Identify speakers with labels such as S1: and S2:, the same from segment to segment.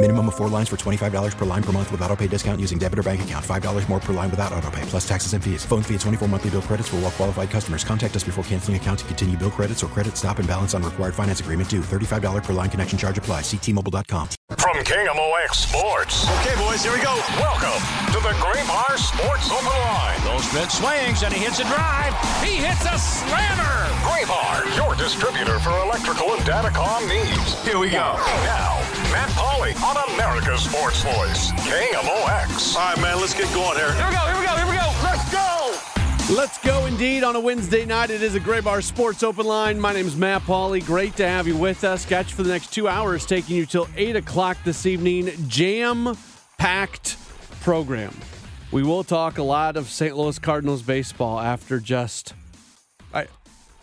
S1: Minimum of four lines for $25 per line per month with auto pay discount using debit or bank account. $5 more per line without auto pay, plus taxes and fees. Phone fee at 24 monthly bill credits for all well qualified customers. Contact us before canceling account to continue bill credits or credit stop and balance on required finance agreement due. $35 per line connection charge apply. Ctmobile.com.
S2: From KMOX Sports.
S3: Okay, boys, here we go.
S2: Welcome to the Graybar Sports Open Line.
S3: Those Goldschmidt swings and he hits a drive. He hits a slammer.
S2: Graybar, your distributor for electrical and datacom needs.
S3: Here we go.
S2: Now, Matt Pauley on America's Sports Voice, KMOX.
S3: All right, man, let's get going here.
S4: Here we go, here we go, here we go.
S2: Let's go!
S5: Let's go indeed on a Wednesday night. It is a Graybar Sports Open Line. My name is Matt Pauley. Great to have you with us. Got you for the next two hours, taking you till 8 o'clock this evening. Jam packed program. We will talk a lot of St. Louis Cardinals baseball after just I,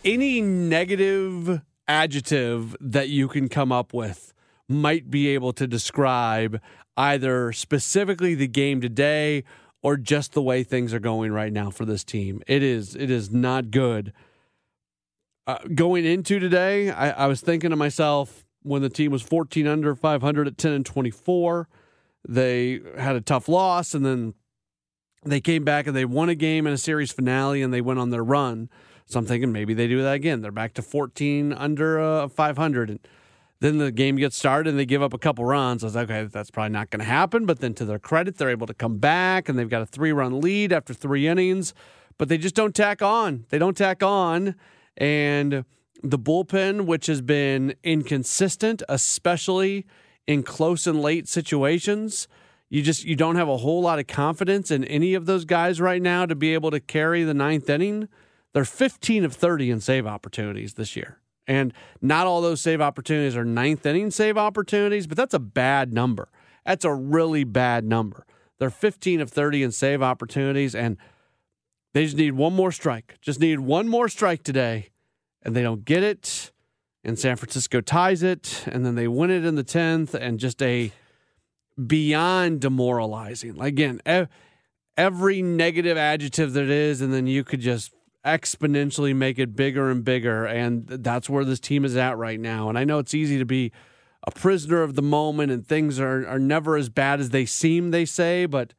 S5: any negative adjective that you can come up with might be able to describe either specifically the game today or just the way things are going right now for this team. It is it is not good. Uh, going into today, I, I was thinking to myself when the team was 14 under 500 at 10 and 24, they had a tough loss and then they came back and they won a game in a series finale and they went on their run. So I'm thinking maybe they do that again. They're back to 14 under uh, 500 and then the game gets started and they give up a couple runs. I was like, okay, that's probably not going to happen. But then to their credit, they're able to come back and they've got a three run lead after three innings. But they just don't tack on. They don't tack on. And the bullpen, which has been inconsistent, especially in close and late situations, you just you don't have a whole lot of confidence in any of those guys right now to be able to carry the ninth inning. They're 15 of 30 in save opportunities this year. And not all those save opportunities are ninth inning save opportunities, but that's a bad number. That's a really bad number. They're 15 of 30 in save opportunities, and they just need one more strike. Just need one more strike today, and they don't get it. And San Francisco ties it, and then they win it in the 10th, and just a beyond demoralizing. Again, every negative adjective that is, and then you could just exponentially make it bigger and bigger. And that's where this team is at right now. And I know it's easy to be a prisoner of the moment and things are, are never as bad as they seem, they say, but it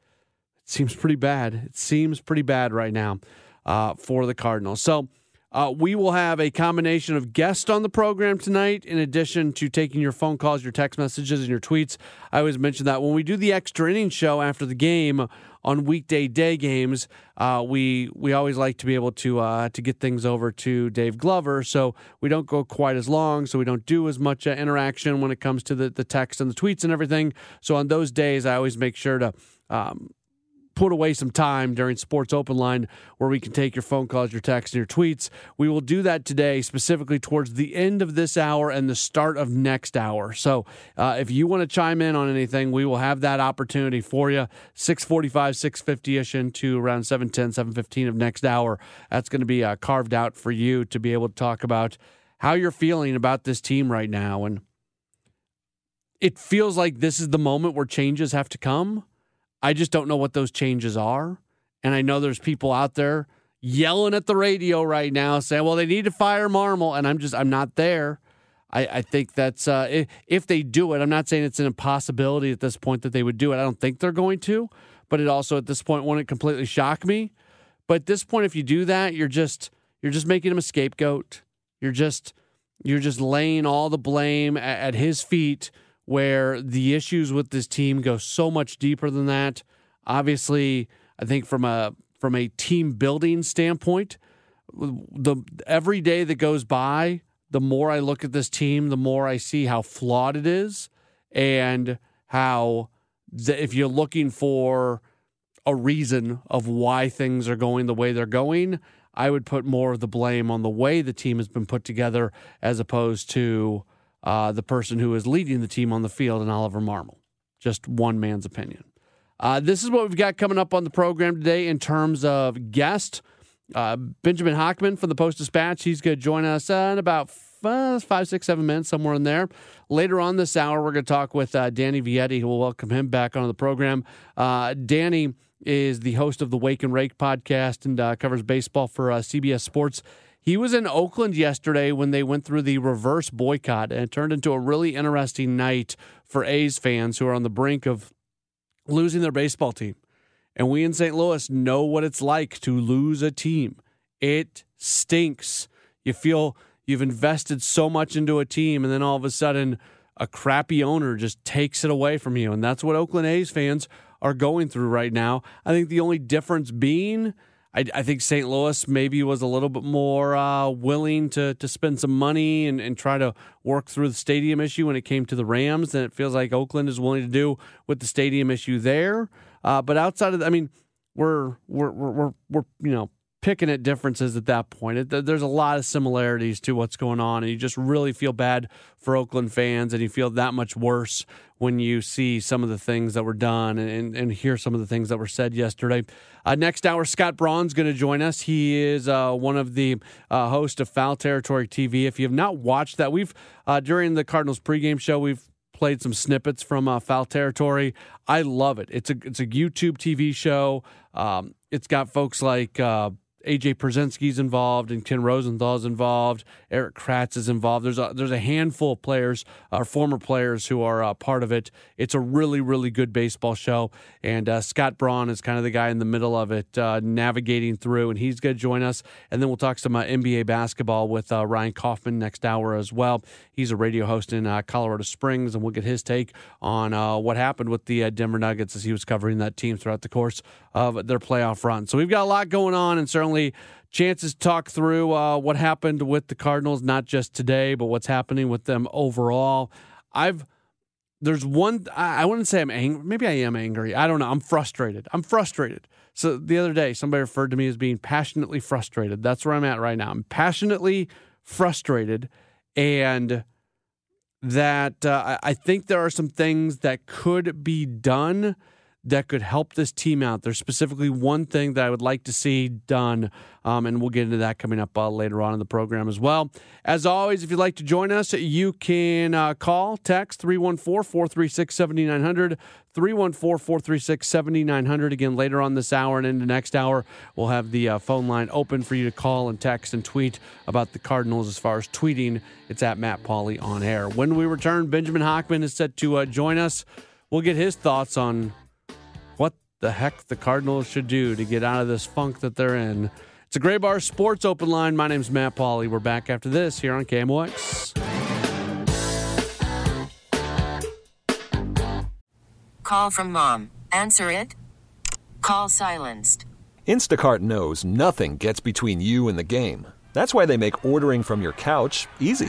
S5: seems pretty bad. It seems pretty bad right now uh, for the Cardinals. So, uh, we will have a combination of guests on the program tonight, in addition to taking your phone calls, your text messages, and your tweets. I always mention that when we do the extra inning show after the game on weekday day games, uh, we we always like to be able to uh, to get things over to Dave Glover, so we don't go quite as long, so we don't do as much uh, interaction when it comes to the the text and the tweets and everything. So on those days, I always make sure to. Um, put away some time during Sports Open Line where we can take your phone calls, your texts, and your tweets. We will do that today, specifically towards the end of this hour and the start of next hour. So uh, if you want to chime in on anything, we will have that opportunity for you. 645, 650-ish into around 710, 715 of next hour. That's going to be uh, carved out for you to be able to talk about how you're feeling about this team right now. And it feels like this is the moment where changes have to come I just don't know what those changes are. And I know there's people out there yelling at the radio right now saying, well, they need to fire Marmol. And I'm just, I'm not there. I, I think that's, uh, if, if they do it, I'm not saying it's an impossibility at this point that they would do it. I don't think they're going to, but it also at this point wouldn't completely shock me. But at this point, if you do that, you're just, you're just making him a scapegoat. You're just, you're just laying all the blame at, at his feet where the issues with this team go so much deeper than that. Obviously, I think from a from a team building standpoint, the every day that goes by, the more I look at this team, the more I see how flawed it is, and how the, if you're looking for a reason of why things are going the way they're going, I would put more of the blame on the way the team has been put together as opposed to uh, the person who is leading the team on the field and Oliver Marmol. Just one man's opinion. Uh, this is what we've got coming up on the program today in terms of guest. Uh, Benjamin Hochman from the Post Dispatch. He's going to join us uh, in about five, five, six, seven minutes, somewhere in there. Later on this hour, we're going to talk with uh, Danny Vietti, who will welcome him back on the program. Uh, Danny is the host of the Wake and Rake podcast and uh, covers baseball for uh, CBS Sports. He was in Oakland yesterday when they went through the reverse boycott, and it turned into a really interesting night for A's fans who are on the brink of losing their baseball team. And we in St. Louis know what it's like to lose a team. It stinks. You feel you've invested so much into a team, and then all of a sudden, a crappy owner just takes it away from you. And that's what Oakland A's fans are going through right now. I think the only difference being, I, I think St. Louis maybe was a little bit more uh, willing to to spend some money and, and try to work through the stadium issue when it came to the Rams than it feels like Oakland is willing to do with the stadium issue there. Uh, but outside of, I mean, we're we're we're we're you know picking at differences at that point. It, there's a lot of similarities to what's going on, and you just really feel bad for Oakland fans, and you feel that much worse when you see some of the things that were done and, and hear some of the things that were said yesterday. Uh, next hour, Scott Braun's going to join us. He is uh, one of the uh, hosts of Foul Territory TV. If you have not watched that, we've uh, during the Cardinals pregame show, we've played some snippets from uh, Foul Territory. I love it. It's a it's a YouTube TV show. Um, it's got folks like uh, AJ Pierzynski's involved and Ken Rosenthal's involved. Erik Kratz is involved. There's a there's a handful of players, uh, former players who are uh, part of it. It's a really really good baseball show, and uh, Scott Braun is kind of the guy in the middle of it, uh, navigating through, and he's going to join us. And then we'll talk some uh, NBA basketball with uh, Ryan Kaufman next hour as well. He's a radio host in Colorado Springs, and we'll get his take on what happened with the Denver Nuggets as he was covering that team throughout the course of their playoff run. So we've got a lot going on, and certainly chances to talk through uh, what happened with the Cardinals, not just today, but what's happening with them overall. I've there's one I, I wouldn't say I'm angry. Maybe I am angry. I don't know. I'm frustrated. I'm frustrated. So the other day, somebody referred to me as being passionately frustrated. That's where I'm at right now. I'm passionately frustrated, and that uh, I think there are some things that could be done that could help this team out. There's specifically one thing that I would like to see done, um, and we'll get into that coming up uh, later on in the program as well. As always, if you'd like to join us, you can uh, call, text 314 436 7900. 314 436 7900. Again, later on this hour and into next hour, we'll have the uh, phone line open for you to call and text and tweet about the Cardinals. As far as tweeting, it's at Matt Pauley on air. When we return, Benjamin Hochman is set to uh, join us. We'll get his thoughts on the heck the Cardinals should do to get out of this funk that they're in. It's a Graybar Sports Open Line. My name's Matt Pauley. We're back after this here on KMOX.
S4: Call from mom. Answer it. Call silenced.
S6: Instacart knows nothing gets between you and the game. That's why they make ordering from your couch easy.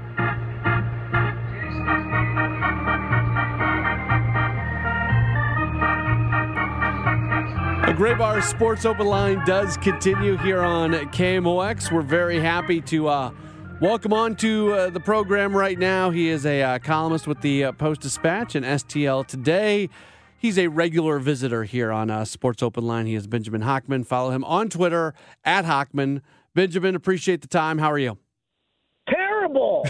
S5: Graybar Sports Open Line does continue here on KMOX. We're very happy to uh, welcome on to uh, the program right now. He is a uh, columnist with the uh, Post Dispatch and STL Today. He's a regular visitor here on uh, Sports Open Line. He is Benjamin Hochman. Follow him on Twitter at Hochman. Benjamin, appreciate the time. How are you?
S7: Terrible.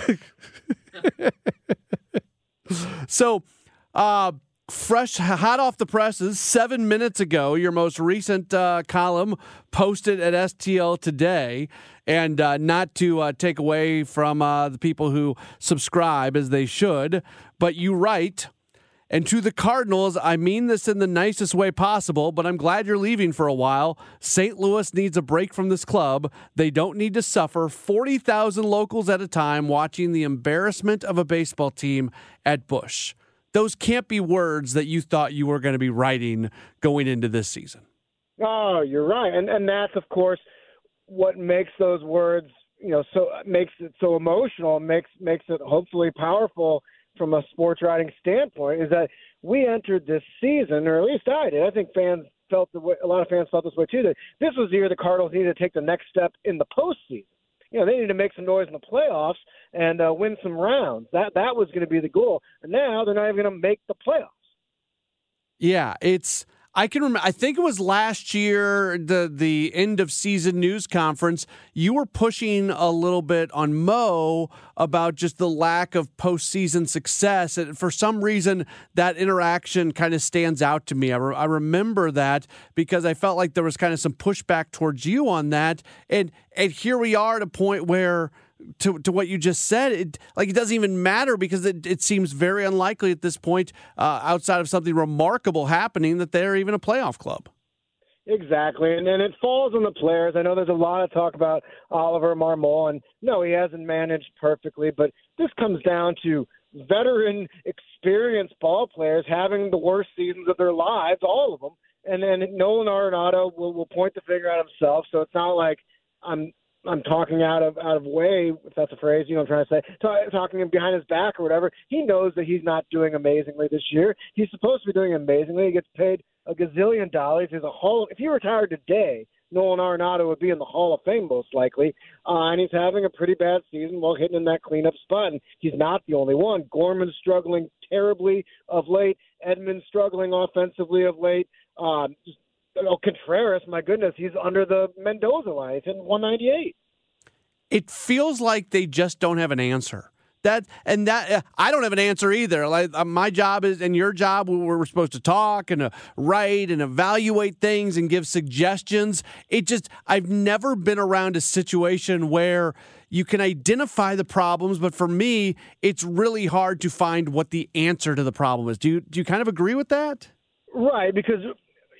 S5: so, uh, fresh, hot off the presses, seven minutes ago, your most recent uh, column posted at STL today. And uh, not to uh, take away from uh, the people who subscribe as they should, but you write, and to the Cardinals, I mean this in the nicest way possible, but I'm glad you're leaving for a while. St. Louis needs a break from this club. They don't need to suffer 40,000 locals at a time watching the embarrassment of a baseball team at Busch those can't be words that you thought you were going to be writing going into this season.
S7: Oh, you're right, and and that's of course what makes those words, you know, so makes it so emotional, makes makes it hopefully powerful from a sports writing standpoint. Is that we entered this season, or at least I did. I think fans felt the way, a lot of fans felt this way too. That this was the year the Cardinals needed to take the next step in the postseason you know they need to make some noise in the playoffs and uh, win some rounds. That that was going to be the goal. And now they're not even going to make the playoffs.
S5: Yeah, it's I can remember. I think it was last year, the the end of season news conference. You were pushing a little bit on Mo about just the lack of postseason success, and for some reason, that interaction kind of stands out to me. I, re- I remember that because I felt like there was kind of some pushback towards you on that, and and here we are at a point where to, to what you just said, it like it doesn't even matter because it, it seems very unlikely at this point, uh, outside of something remarkable happening, that they're even a playoff club.
S7: Exactly, and then it falls on the players. I know there's a lot of talk about Oliver Marmol, and no, he hasn't managed perfectly, but this comes down to veteran, experienced ball players having the worst seasons of their lives, all of them. And then Nolan Arenado will, will point the finger at himself, so it's not like I'm I'm talking out of out of way, if that's a phrase, you know, I'm trying to say, talk, talking him behind his back or whatever. He knows that he's not doing amazingly this year. He's supposed to be doing amazingly. He gets paid a gazillion dollars. He's a hall. If he retired today, Nolan Arenado would be in the Hall of Fame most likely. Uh, and he's having a pretty bad season while hitting in that cleanup spot. And he's not the only one. Gorman's struggling terribly of late. Edman's struggling offensively of late. Um, just oh, Contreras, my goodness, he's under the Mendoza line. He's hitting 198.
S5: It feels like they just don't have an answer. That and that I don't have an answer either. Like uh, my job is, and your job, we're supposed to talk and uh, write and evaluate things and give suggestions. It just I've never been around a situation where you can identify the problems, but for me, it's really hard to find what the answer to the problem is. Do you do you kind of agree with that?
S7: Right, because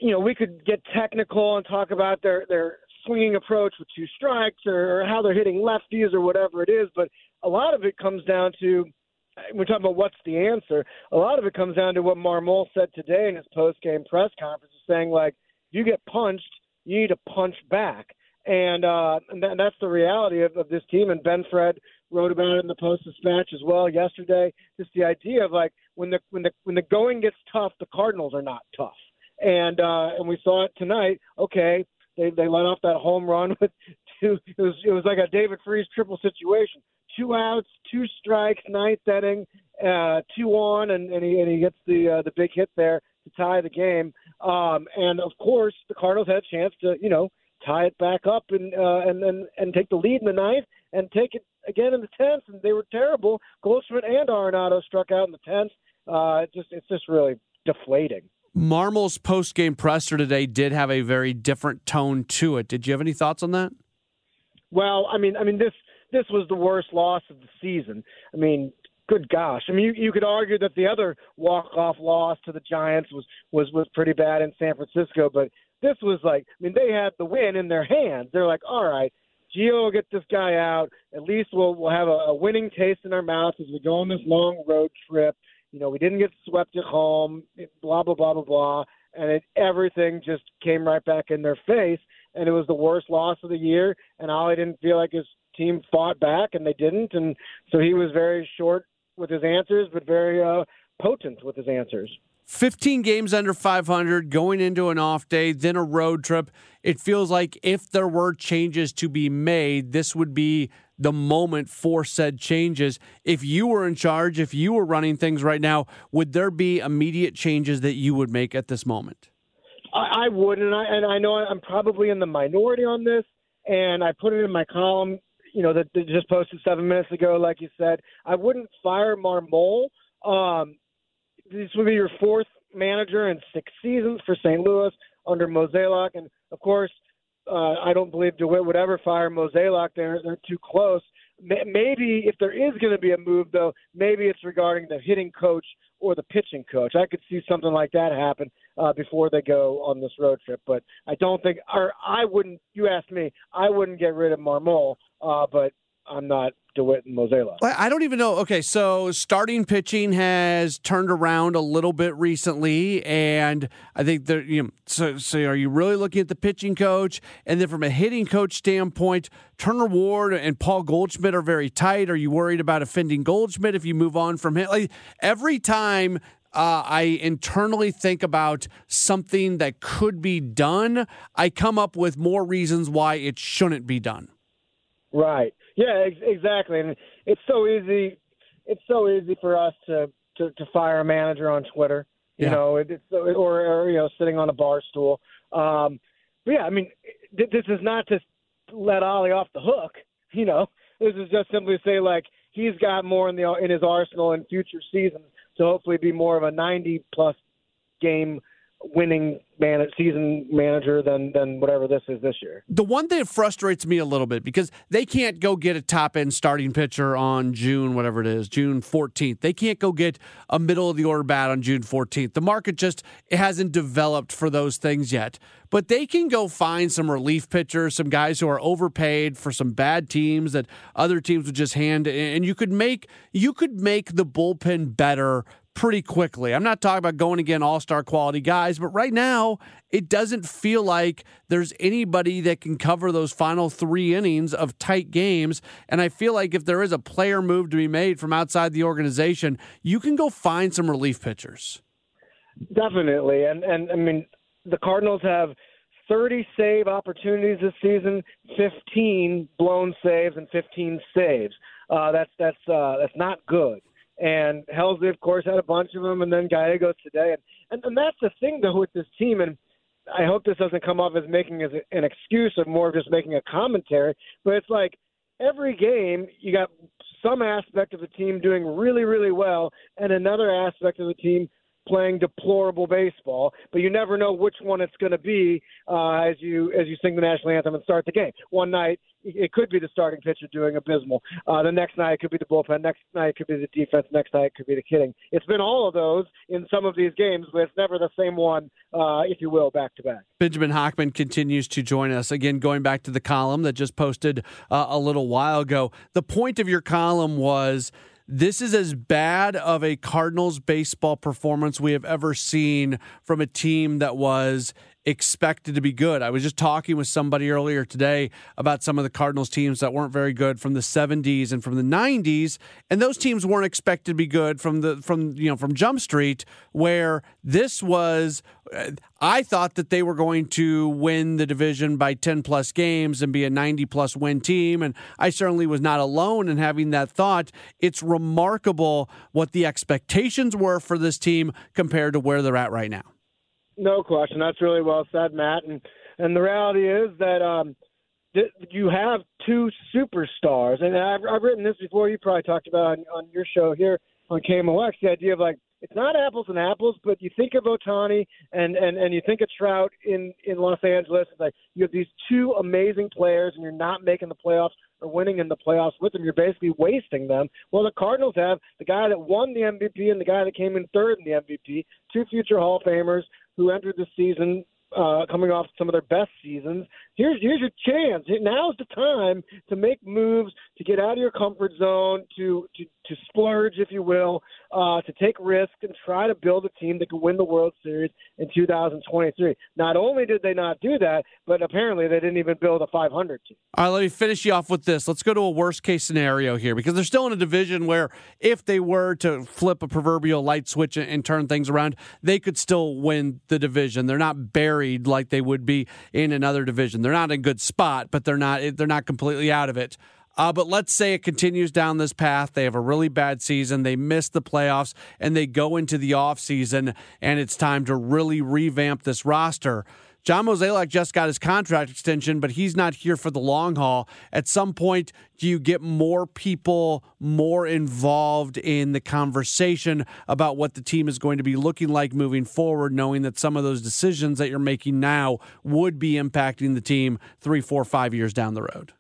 S7: you know, we could get technical and talk about their their swinging approach with two strikes or, or how they're hitting lefties or whatever it is, but a lot of it comes down to we're talking about what's the answer. A lot of it comes down to what Marmol said today in his post game press conference, saying like, you get punched, you need to punch back, and uh, and, and that's the reality of, of this team. And Ben Fred wrote about it in the Post Dispatch as well yesterday. Just the idea of like when the when the when the going gets tough, the Cardinals are not tough and uh, and we saw it tonight. Okay, they they let off that home run with two. It was it was like a David Freese triple situation. Two outs, two strikes, ninth inning, uh, two on, and, and he and he gets the uh, the big hit there to tie the game. Um, and of course, the Cardinals had a chance to you know tie it back up and uh, and and and take the lead in the ninth and take it again in the tenth. And they were terrible. Goldschmidt and Arenado struck out in the tenth. Uh, it just it's just really deflating.
S5: Marmol's post game presser today did have a very different tone to it. Did you have any thoughts on that?
S7: Well, I mean, I mean this this was the worst loss of the season. I mean, good gosh. I mean, you, you could argue that the other walk off loss to the Giants was was was pretty bad in San Francisco, but this was like, I mean, they had the win in their hands. They're like, all right, Gio will get this guy out. At least we'll we'll have a, a winning taste in our mouth as we go on this long road trip You know, we didn't get swept at home, blah blah blah blah blah, and it, everything just came right back in their face. And it was the worst loss of the year. And Ollie didn't feel like his team fought back, and they didn't. And so he was very short with his answers, but very uh, potent with his answers.
S5: 15 games under 500 going into an off day, then a road trip. It feels like if there were changes to be made, this would be the moment for said changes. If you were in charge, if you were running things right now, would there be immediate changes that you would make at this moment?
S7: I, I would, and I and I know I'm probably in the minority on this, and I put it in my column. You know that, that just posted seven minutes ago, like you said. I wouldn't fire Marmol. Um, this would be your fourth manager in six seasons for St. Louis under Mozeliak, and of course, uh, I don't believe DeWitt would ever fire Mozeliak. They're they're too close. Maybe if there is going to be a move, though, maybe it's regarding the hitting coach or the pitching coach. I could see something like that happen uh, before they go on this road trip. But I don't think, or I wouldn't. You asked me, I wouldn't get rid of Marmol, uh, but I'm not DeWitt and Mozeliak.
S5: I don't even know. Okay, so starting pitching has turned around a little bit recently, and I think that you know. So, so are you really looking at the pitching coach? And then from a hitting coach standpoint, Turner Ward and Paul Goldschmidt are very tight. Are you worried about offending Goldschmidt if you move on from him? Like every time uh, I internally think about something that could be done, I come up with more reasons why it shouldn't be done.
S7: Right. Yeah, ex- exactly. And it's so easy. It's so easy for us to to, to fire a manager on Twitter. You yeah. know, it, it's or, or you know, sitting on a bar stool. Um, but yeah, I mean, this is not to let Ollie off the hook. You know, this is just simply to say like he's got more in the in his arsenal in future seasons to hopefully be more of a 90 plus game winning man season manager than than whatever this is this year.
S5: The one thing that frustrates me a little bit because they can't go get a top end starting pitcher on June whatever it is June 14th. They can't go get a middle of the order bat on June 14th. The market just it hasn't developed for those things yet. But they can go find some relief pitchers, some guys who are overpaid for some bad teams that other teams would just hand and you could make you could make the bullpen better pretty quickly. I'm not talking about going again all star quality guys, but right now it doesn't feel like there's anybody that can cover those final three innings of tight games. And I feel like if there is a player move to be made from outside the organization, you can go find some relief pitchers.
S7: Definitely. And, and I mean, the Cardinals have 30 save opportunities this season, 15 blown saves and 15 saves. Uh, that's that's uh, that's not good. And Helsley, of course, had a bunch of them, and then Gallegos today. And, and, and that's the thing, though, with this team. And I hope this doesn't come off as making as an excuse of more of just making a commentary. But it's like every game, you got some aspect of the team doing really, really well, and another aspect of the team playing deplorable baseball, but you never know which one it's going to be uh, as you as you sing the national anthem and start the game. One night it could be the starting pitcher doing abysmal. Uh, the next night it could be the bullpen. Next night it could be the defense. Next night it could be the hitting. It's been all of those in some of these games, but it's never the same one, uh, if you will, back to back.
S5: Benjamin Hochman continues to join us again. Going back to the column that just posted uh, a little while ago, the point of your column was this is as bad of a Cardinals baseball performance we have ever seen from a team that was expected to be good. I was just talking with somebody earlier today about some of the Cardinals teams that weren't very good from the 70s and from the 90s, and those teams weren't expected to be good from the from you know from Jump Street where this was I thought that they were going to win the division by 10 plus games and be a 90 plus win team and I certainly was not alone in having that thought. It's remarkable what the expectations were for this team compared to where they're at right now.
S7: No question. That's really well said, Matt. And and the reality is that um, th- you have two superstars, and I've, I've written this before. You probably talked about on, on your show here on KMOX the idea of like it's not apples and apples, but you think of Ohtani and and and you think of Trout in in Los Angeles. It's like you have these two amazing players, and you're not making the playoffs or winning in the playoffs with them. You're basically wasting them. Well, the Cardinals have the guy that won the MVP and the guy that came in third in the MVP, two future Hall of Famers who entered the season uh, coming off some of their best seasons, here's here's your chance. Now's the time to make moves, to get out of your comfort zone, to to, to splurge, if you will, uh, to take risks and try to build a team that can win the World Series in 2023. Not only did they not do that, but apparently they didn't even build a 500 team.
S5: All right, let me finish you off with this. Let's go to a worst case scenario here because they're still in a division where if they were to flip a proverbial light switch and, and turn things around, they could still win the division. They're not buried like they would be in another division. They're not in a good spot, but they're not they're not completely out of it. Uh, but let's say it continues down this path. They have a really bad season. They miss the playoffs and they go into the offseason and it's time to really revamp this roster. John Mozeliak just got his contract extension, but he's not here for the long haul. At some point, do you get more people more involved in the conversation about what the team is going to be looking like moving forward, knowing that some of those decisions that you're making now would be impacting the team three, four, five years down the road?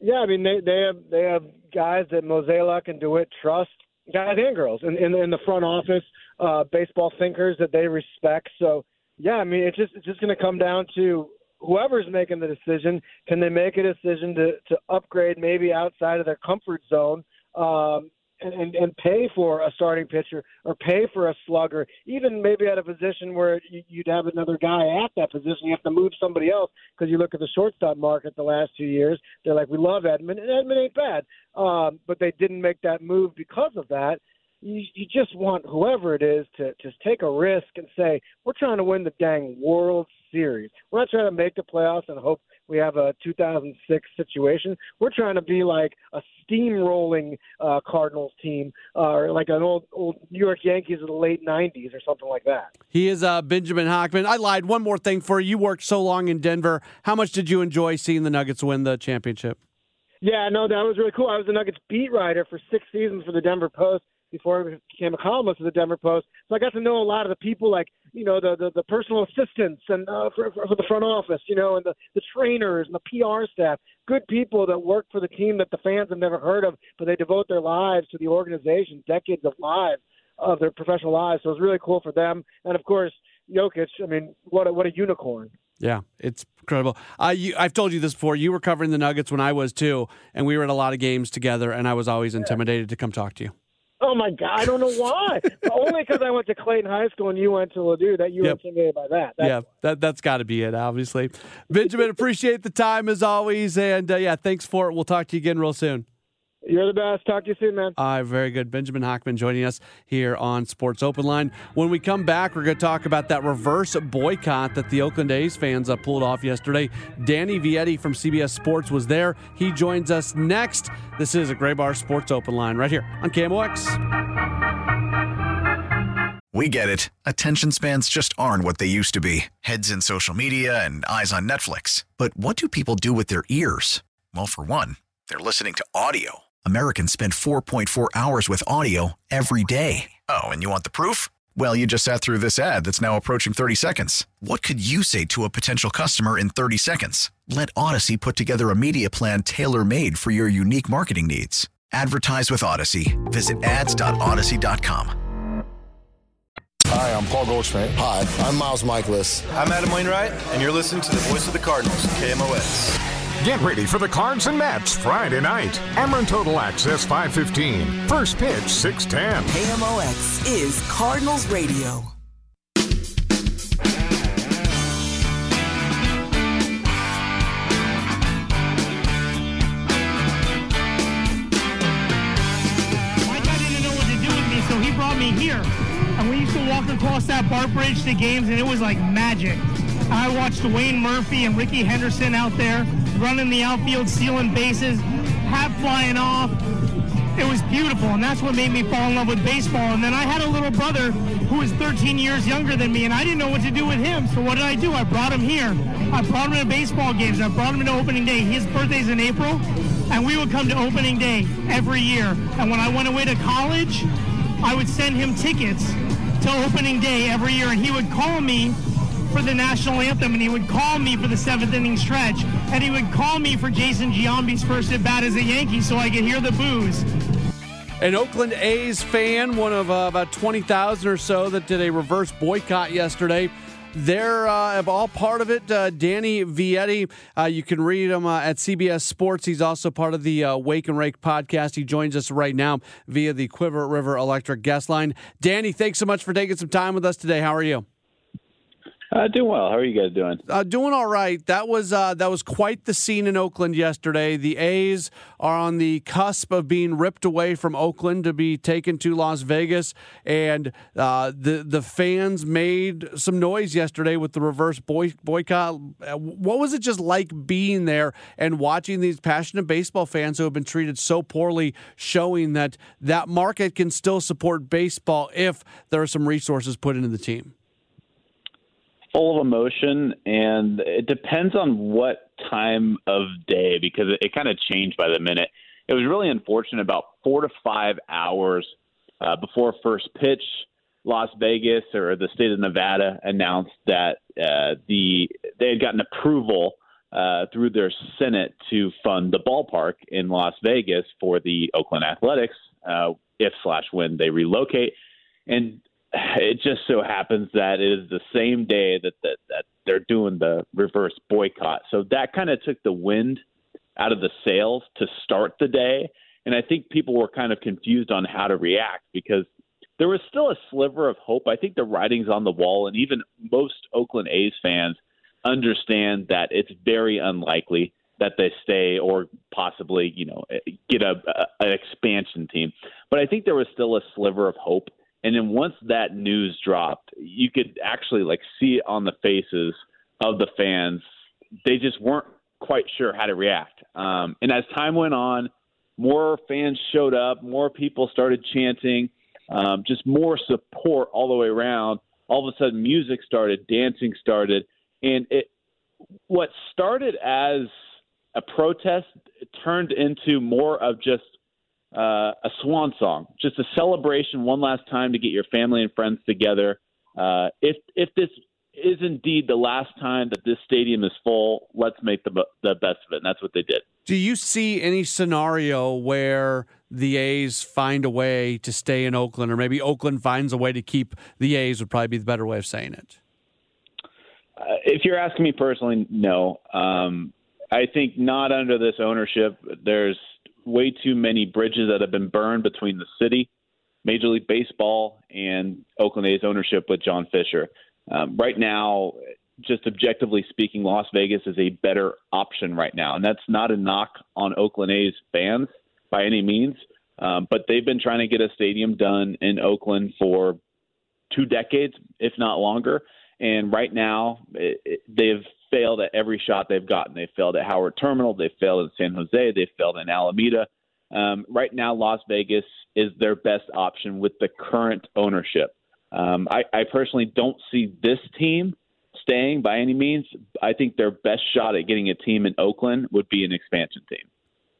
S7: Yeah, I mean they they have they have guys that Mozeliak and DeWitt trust, guys and girls in in, in the front office, uh, baseball thinkers that they respect. So yeah, I mean it's just it's just going to come down to whoever's making the decision. Can they make a decision to to upgrade maybe outside of their comfort zone? Um, and, and, and pay for a starting pitcher or pay for a slugger, even maybe at a position where you'd have another guy at that position. You have to move somebody else because you look at the shortstop market the last two years. They're like, we love Edman, and Edman ain't bad, um, but they didn't make that move because of that. You, you just want whoever it is to just take a risk and say, we're trying to win the dang World Series. We're not trying to make the playoffs and hope we have a 2006 situation. We're trying to be like a steamrolling uh, Cardinals team, uh, or like an old old New York Yankees of the late '90s, or something like that.
S5: He is uh, Benjamin Hochman. I lied. One more thing for you. You worked so long in Denver. How much did you enjoy seeing the Nuggets win the championship?
S7: Yeah, no, that was really cool. I was the Nuggets beat writer for six seasons for the Denver Post before I became a columnist for the Denver Post. So I got to know a lot of the people, like you know the the, the personal assistants and uh, for, for the front office, you know, and the the trainers and the PR staff. Good people that work for the team that the fans have never heard of, but they devote their lives to the organization, decades of lives of their professional lives. So it was really cool for them, and of course Jokic. I mean, what a, what a unicorn.
S5: Yeah, it's incredible. Uh, you, I've told you this before. You were covering the Nuggets when I was too, and we were at a lot of games together. And I was always intimidated to come talk to you.
S7: Oh my God! I don't know why. Only because I went to Clayton High School and you went to Ladue. That you were yep. intimidated by that. That's
S5: yeah, that that's got to be it. Obviously, Benjamin. appreciate the time as always, and uh, yeah, thanks for it. We'll talk to you again real soon.
S7: You're the best. Talk to you soon, man.
S5: All right, very good. Benjamin Hochman joining us here on Sports Open Line. When we come back, we're going to talk about that reverse boycott that the Oakland A's fans uh, pulled off yesterday. Danny Vietti from CBS Sports was there. He joins us next. This is a Graybar Sports Open Line right here on KMOX.
S8: We get it. Attention spans just aren't what they used to be heads in social media and eyes on Netflix. But what do people do with their ears? Well, for one, they're listening to audio. Americans spend 4.4 hours with audio every day. Oh, and you want the proof? Well, you just sat through this ad that's now approaching 30 seconds. What could you say to a potential customer in 30 seconds? Let Audacy put together a media plan tailor made for your unique marketing needs. Advertise with Audacy. Visit ads.audacy.com.
S9: Hi, I'm Paul Goldschmidt.
S10: Hi, I'm Miles Mikolas.
S11: I'm Adam Wainwright, and you're listening to the voice of the Cardinals, KMOX.
S2: Get ready for the Cards and Mets Friday night. Ameren Total Access 515. First pitch 610.
S12: KMOX is Cardinals Radio.
S13: My dad didn't know what to do with me, so he brought me here. And we used to walk across that BART bridge to games, and it was like magic. I watched Dwayne Murphy and Rickey Henderson out there running the outfield, stealing bases, hat flying off. It was beautiful, and that's what made me fall in love with baseball. And then I had a little brother who was 13 years younger than me, and I didn't know what to do with him. So what did I do? I brought him here. I brought him to baseball games. I brought him to opening day. His birthday's in April, and we would come to opening day every year. And when I went away to college, I would send him tickets to opening day every year, and he would call me for the national anthem, and he would call me for the seventh inning stretch, and he would call me for Jason Giambi's first at bat as a Yankee, so I could hear the boos.
S5: An Oakland A's fan, one of uh, about 20,000 or so, that did a reverse boycott yesterday. they're uh, all part of it. Uh, Danny Vietti, uh, you can read him uh, at CBS Sports. He's also part of the uh, Wake and Rake podcast. He joins us right now via the Cuivre River Electric guest line. Danny, thanks so much for taking some time with us today. How are you?
S14: Uh, doing well. How are you guys doing?
S5: Uh, doing all right. That was uh, that was quite the scene in Oakland yesterday. The A's are on the cusp of being ripped away from Oakland to be taken to Las Vegas, and uh, the the fans made some noise yesterday with the reverse boy, boycott. Uh, what was it just like being there and watching these passionate baseball fans who have been treated so poorly, showing that that market can still support baseball if there are some resources put into the team?
S14: Full of emotion, and it depends on what time of day because it, it kind of changed by the minute. It was really unfortunate. About four to five hours uh, before first pitch, Las Vegas or the state of Nevada announced that uh, the they had gotten approval uh, through their Senate to fund the ballpark in Las Vegas for the Oakland Athletics uh, if slash when they relocate. And it just so happens that it is the same day that that, that they're doing the reverse boycott. So that kind of took the wind out of the sails to start the day. And I think people were kind of confused on how to react because there was still a sliver of hope. I think the writing's on the wall, and even most Oakland A's fans understand that it's very unlikely that they stay or possibly, you know, eh, get a, a an expansion team. But I think there was still a sliver of hope and then once that news dropped, you could actually like see it on the faces of the fans. They just weren't quite sure how to react. Um, and as time went on, more fans showed up, more people started chanting, um, just more support all the way around. All of a sudden, music started, dancing started, and it what started as a protest turned into more of just uh, a swan song, just a celebration one last time to get your family and friends together. Uh, if if this is indeed the last time that this stadium is full, let's make the the best of it, and that's what they did.
S5: Do you see any scenario where the A's find a way to stay in Oakland, or maybe Oakland finds a way to keep the A's? Would probably be the better way of saying it.
S14: Uh, if you're asking me personally, no. Um, I think not under this ownership. There's way too many bridges that have been burned between the city, Major League Baseball, and Oakland A's ownership with John Fisher. Um, right now, just objectively speaking, Las Vegas is a better option right now. And that's not a knock on Oakland A's fans by any means. Um, but they've been trying to get a stadium done in Oakland for two decades, if not longer. And right now, it, it, they've failed at every shot they've gotten. They failed at Howard Terminal. They failed in San Jose. They failed in Alameda. Um, right now, Las Vegas is their best option with the current ownership. Um, I, I personally don't see this team staying by any means. I think their best shot at getting a team in Oakland would be an expansion team.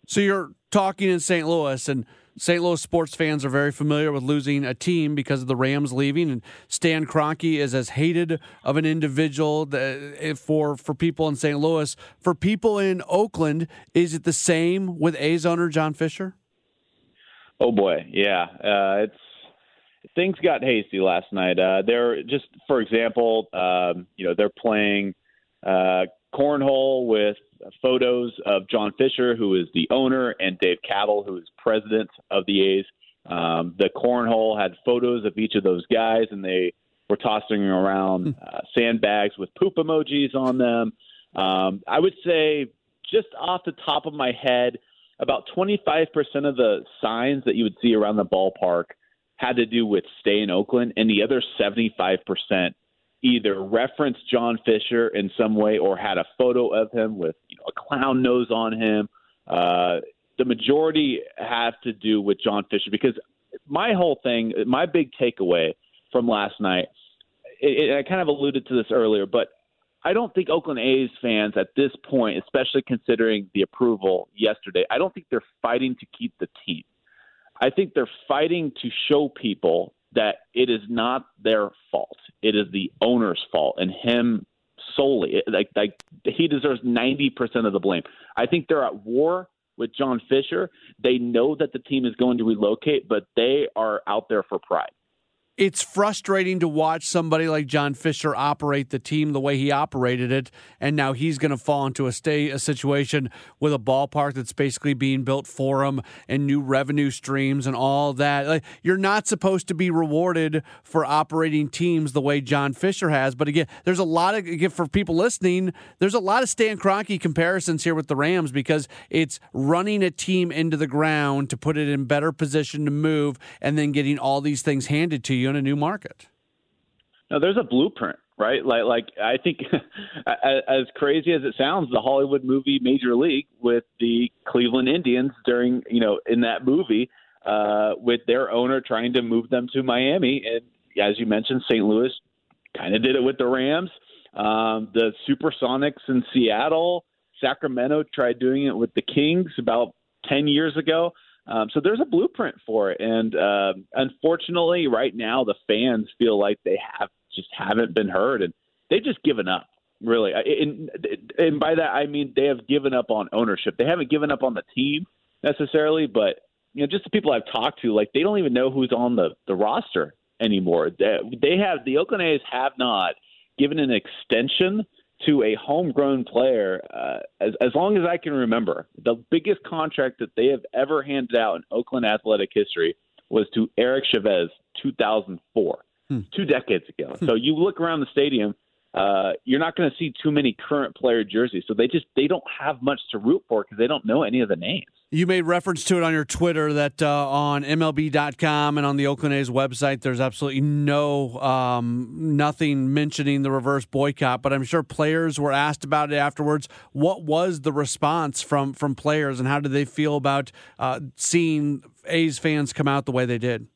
S5: So you're talking in St. Louis, and St. Louis sports fans are very familiar with losing a team because of the Rams leaving, and Stan Kroenke is as hated of an individual that, for for people in St. Louis. For people in Oakland, is it the same with A's owner John Fisher?
S14: Oh boy, yeah, uh, it's things got hasty last night. Uh, they're just, for example, um, you know, they're playing uh, cornhole with photos of John Fisher, who is the owner, and Dave Kaval, who is president of the A's. Um, the cornhole had photos of each of those guys, and they were tossing around hmm. uh, sandbags with poop emojis on them. Um, I would say, just off the top of my head, about 25% of the signs that you would see around the ballpark had to do with stay in Oakland, and the other 75% either referenced John Fisher in some way or had a photo of him with you know, a clown nose on him. Uh, the majority have to do with John Fisher because my whole thing, my big takeaway from last night, it, it, I kind of alluded to this earlier, but I don't think Oakland A's fans at this point, especially considering the approval yesterday, I don't think they're fighting to keep the team. I think they're fighting to show people that it is not their fault. It is the owner's fault and him solely. Like like he deserves ninety percent of the blame. I think they're at war with John Fisher. They know that the team is going to relocate, but they are out there for pride.
S5: It's frustrating to watch somebody like John Fisher operate the team the way he operated it, and now he's going to fall into a stay a situation with a ballpark that's basically being built for him and new revenue streams and all that. Like, you're not supposed to be rewarded for operating teams the way John Fisher has. But again, there's a lot of again, for people listening. There's a lot of Stan Kroenke comparisons here with the Rams because it's running a team into the ground to put it in better position to move, and then getting all these things handed to you in a new market.
S14: Now, there's a blueprint, right? Like, like I think, as crazy as it sounds, the Hollywood movie Major League with the Cleveland Indians during, you know, in that movie, uh, with their owner trying to move them to Miami, and as you mentioned, St. Louis kind of did it with the Rams. Um, the Supersonics in Seattle, Sacramento tried doing it with the Kings about ten years ago. Um, so there's a blueprint for it, and uh, unfortunately, right now the fans feel like they have just haven't been heard, and they've just given up. Really, and, and by that I mean they have given up on ownership. They haven't given up on the team necessarily, but you know, just the people I've talked to, like they don't even know who's on the the roster anymore. They, they have the Oakland A's have not given an extension to a homegrown player uh, as, as long as I can remember. The biggest contract that they have ever handed out in Oakland athletic history was to Eric Chavez, 2004, hmm. two decades ago. so you look around the stadium, uh, you're not going to see too many current player jerseys. So they just they don't have much to root for because they don't know any of the names.
S5: You made reference to it on your Twitter that uh, on MLB.com and on the Oakland A's website, there's absolutely no um, nothing mentioning the reverse boycott. But I'm sure players were asked about it afterwards. What was the response from from players, and how did they feel about uh, seeing A's fans come out the way they did?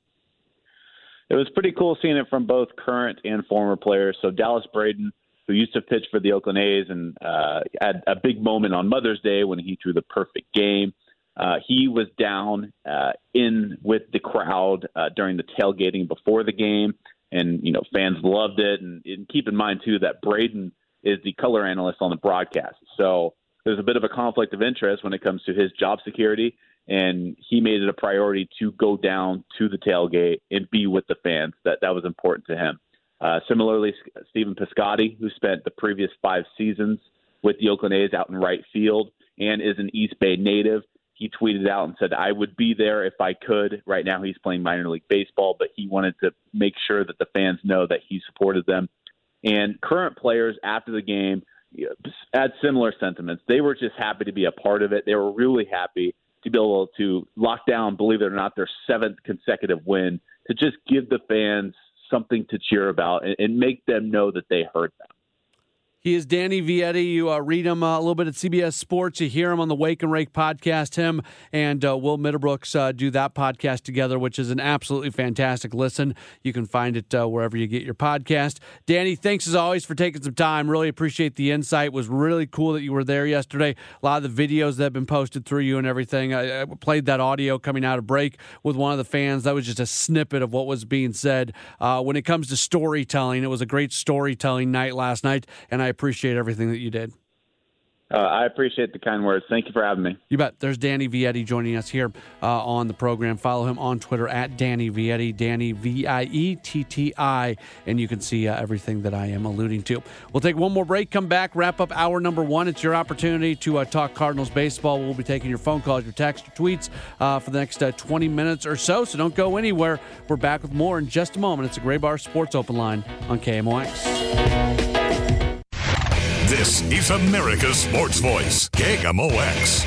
S14: It was pretty cool seeing it from both current and former players. So Dallas Braden who used to pitch for the Oakland A's and uh, had a big moment on Mother's Day when he threw the perfect game. Uh, he was down uh, in with the crowd uh, during the tailgating before the game, and you know fans loved it. And, and keep in mind too that Braden is the color analyst on the broadcast, so there's a bit of a conflict of interest when it comes to his job security. And he made it a priority to go down to the tailgate and be with the fans. That that was important to him. Uh, similarly, Stephen Piscotty, who spent the previous five seasons with the Oakland A's out in right field and is an East Bay native, he tweeted out and said, I would be there if I could. Right now, he's playing minor league baseball, but he wanted to make sure that the fans know that he supported them. And current players after the game had similar sentiments. They were just happy to be a part of it. They were really happy able to lock down, believe it or not, their seventh consecutive win to just give the fans something to cheer about and, and make them know that they heard them.
S5: He is Danny Vietti. You uh, read him uh, a little bit at CBS Sports. You hear him on the Wake and Rake podcast. Him and uh, Will Middlebrooks uh, do that podcast together, which is an absolutely fantastic listen. You can find it uh, wherever you get your podcast. Danny, thanks as always for taking some time. Really appreciate the insight. It was really cool that you were there yesterday. A lot of the videos that have been posted through you and everything. I, I played that audio coming out of break with one of the fans. That was just a snippet of what was being said. Uh, when it comes to storytelling, it was a great storytelling night last night, and I appreciate everything that you did.
S14: Uh, I appreciate the kind words. Thank you for having me.
S5: You bet. There's Danny Vietti joining us here uh, on the program. Follow him on Twitter at Danny Vietti, Danny V I E T T I, and you can see uh, everything that I am alluding to. We'll take one more break, come back, wrap up hour number one. It's your opportunity to uh, talk Cardinals baseball. We'll be taking your phone calls, your text, your tweets uh, for the next uh, 20 minutes or so, so don't go anywhere. We're back with more in just a moment. It's a Graybar Sports Open Line on KMOX.
S2: This is America's Sports Voice, KMOX.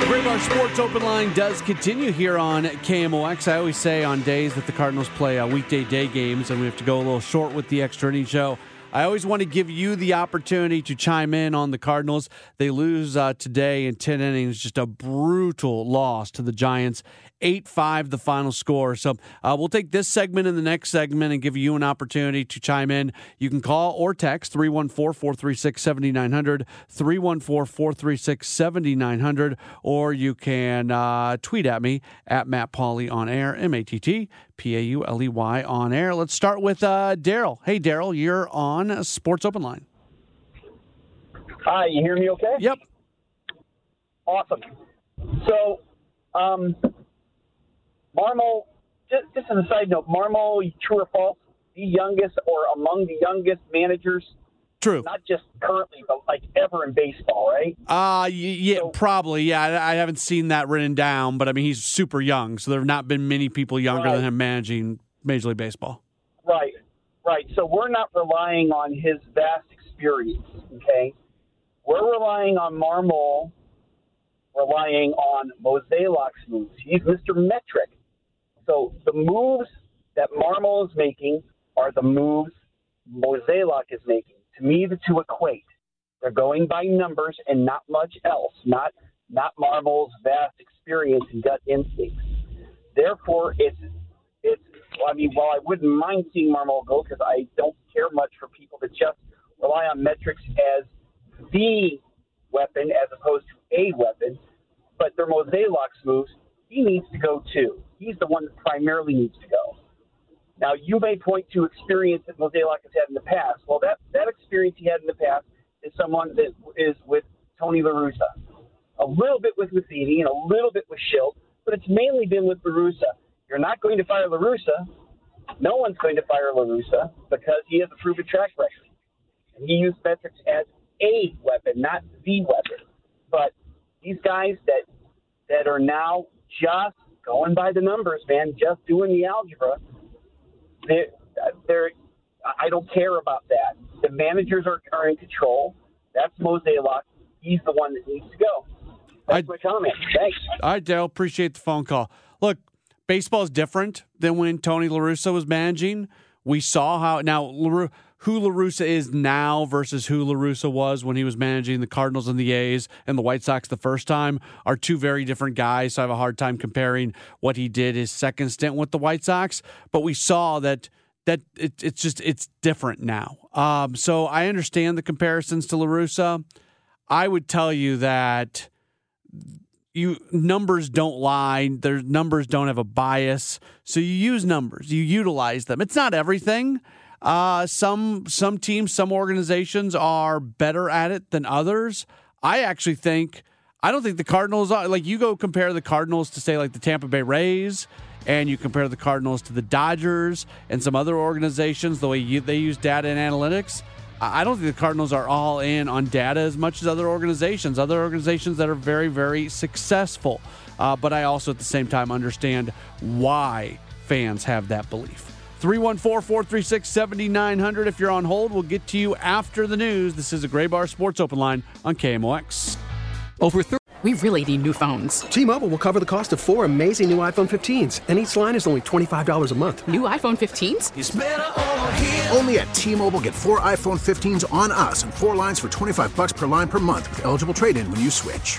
S5: Graybar Sports Open Line does continue here on KMOX. I always say on days that the Cardinals play uh, weekday day games and we have to go a little short with the extra inning show. I always want to give you the opportunity to chime in on the Cardinals. They lose uh, today in 10 innings, just a brutal loss to the Giants. 8 5 the final score. So uh, we'll take this segment and the next segment and give you an opportunity to chime in. You can call or text 314 436 7900, 314 436 7900, or you can uh, tweet at me at Matt Pauley on air, M A T T P A U L E Y on air. Let's start with uh, Daryl. Hey, Daryl, you're on Sports Open Line.
S15: Hi, you hear me okay?
S5: Yep.
S15: Awesome. So, um, Marmol, just, just as a side note, Marmol, true or false, the youngest or among the youngest managers.
S5: True.
S15: Not just currently, but like ever in baseball, right?
S5: Uh, yeah, so, probably. Yeah, I, I, haven't seen that written down, but I mean, he's super young, so there have not been many people younger right. than him managing Major League Baseball.
S15: Right, right. So we're not relying on his vast experience, okay? We're relying on Marmol, relying on Mozeliak's moves. He's Mr. Metric. So the moves that Marmol is making are the moves Mozeliak is making. To me, the two equate. They're going by numbers and not much else, not not Marmol's vast experience and gut instincts. Therefore, it's it's. I mean, while I wouldn't mind seeing Marmol go because I don't care much for people that just rely on metrics as the weapon as opposed to a weapon, but Mozeliak's moves, he needs to go too. He's the one that primarily needs to go. Now, you may point to experience that Mozeliak has had in the past. Well, that, that experience he had in the past is someone that is with Tony La Russa. A little bit with Matheny and a little bit with Shildt, but it's mainly been with La Russa. You're not going to fire La Russa. No one's going to fire La Russa because he has a proven track record. And he used metrics as a weapon, not the weapon. But these guys that that are now just going by the numbers, man, just doing the algebra, they're, they're I don't care about that. The managers are, are in control. That's Mozeliak. He's the one that needs to go. That's I, my comment. Thanks.
S5: All right, Dale. Appreciate the phone call. Look, baseball is different than when Tony La Russa was managing. We saw how now LaRu- who La Russa is now versus who La Russa was when he was managing the Cardinals and the A's and the White Sox the first time are two very different guys. So I have a hard time comparing what he did his second stint with the White Sox. But we saw that that it, it's just it's different now. Um, so I understand the comparisons to La Russa. I would tell you that you numbers don't lie their numbers don't have a bias so you use numbers you utilize them it's not everything uh, some some teams some organizations are better at it than others i actually think i don't think the cardinals are like you go compare the cardinals to say like the tampa bay rays and you compare the cardinals to the dodgers and some other organizations the way you, they use data and analytics I don't think the Cardinals are all in on data as much as other organizations, other organizations that are very, very successful. Uh, but I also, at the same time, understand why fans have that belief. 314 436 7900. If you're on hold, we'll get to you after the news. This is a Graybar Sports Open Line on KMOX.
S16: Over 30. We really need new phones.
S17: T Mobile will cover the cost of four amazing new iPhone 15s, and each line is only $25 a month.
S16: New iPhone 15s?
S18: Only at T Mobile get four iPhone 15s on us and four lines for 25 bucks per line per month with eligible trade in when you switch.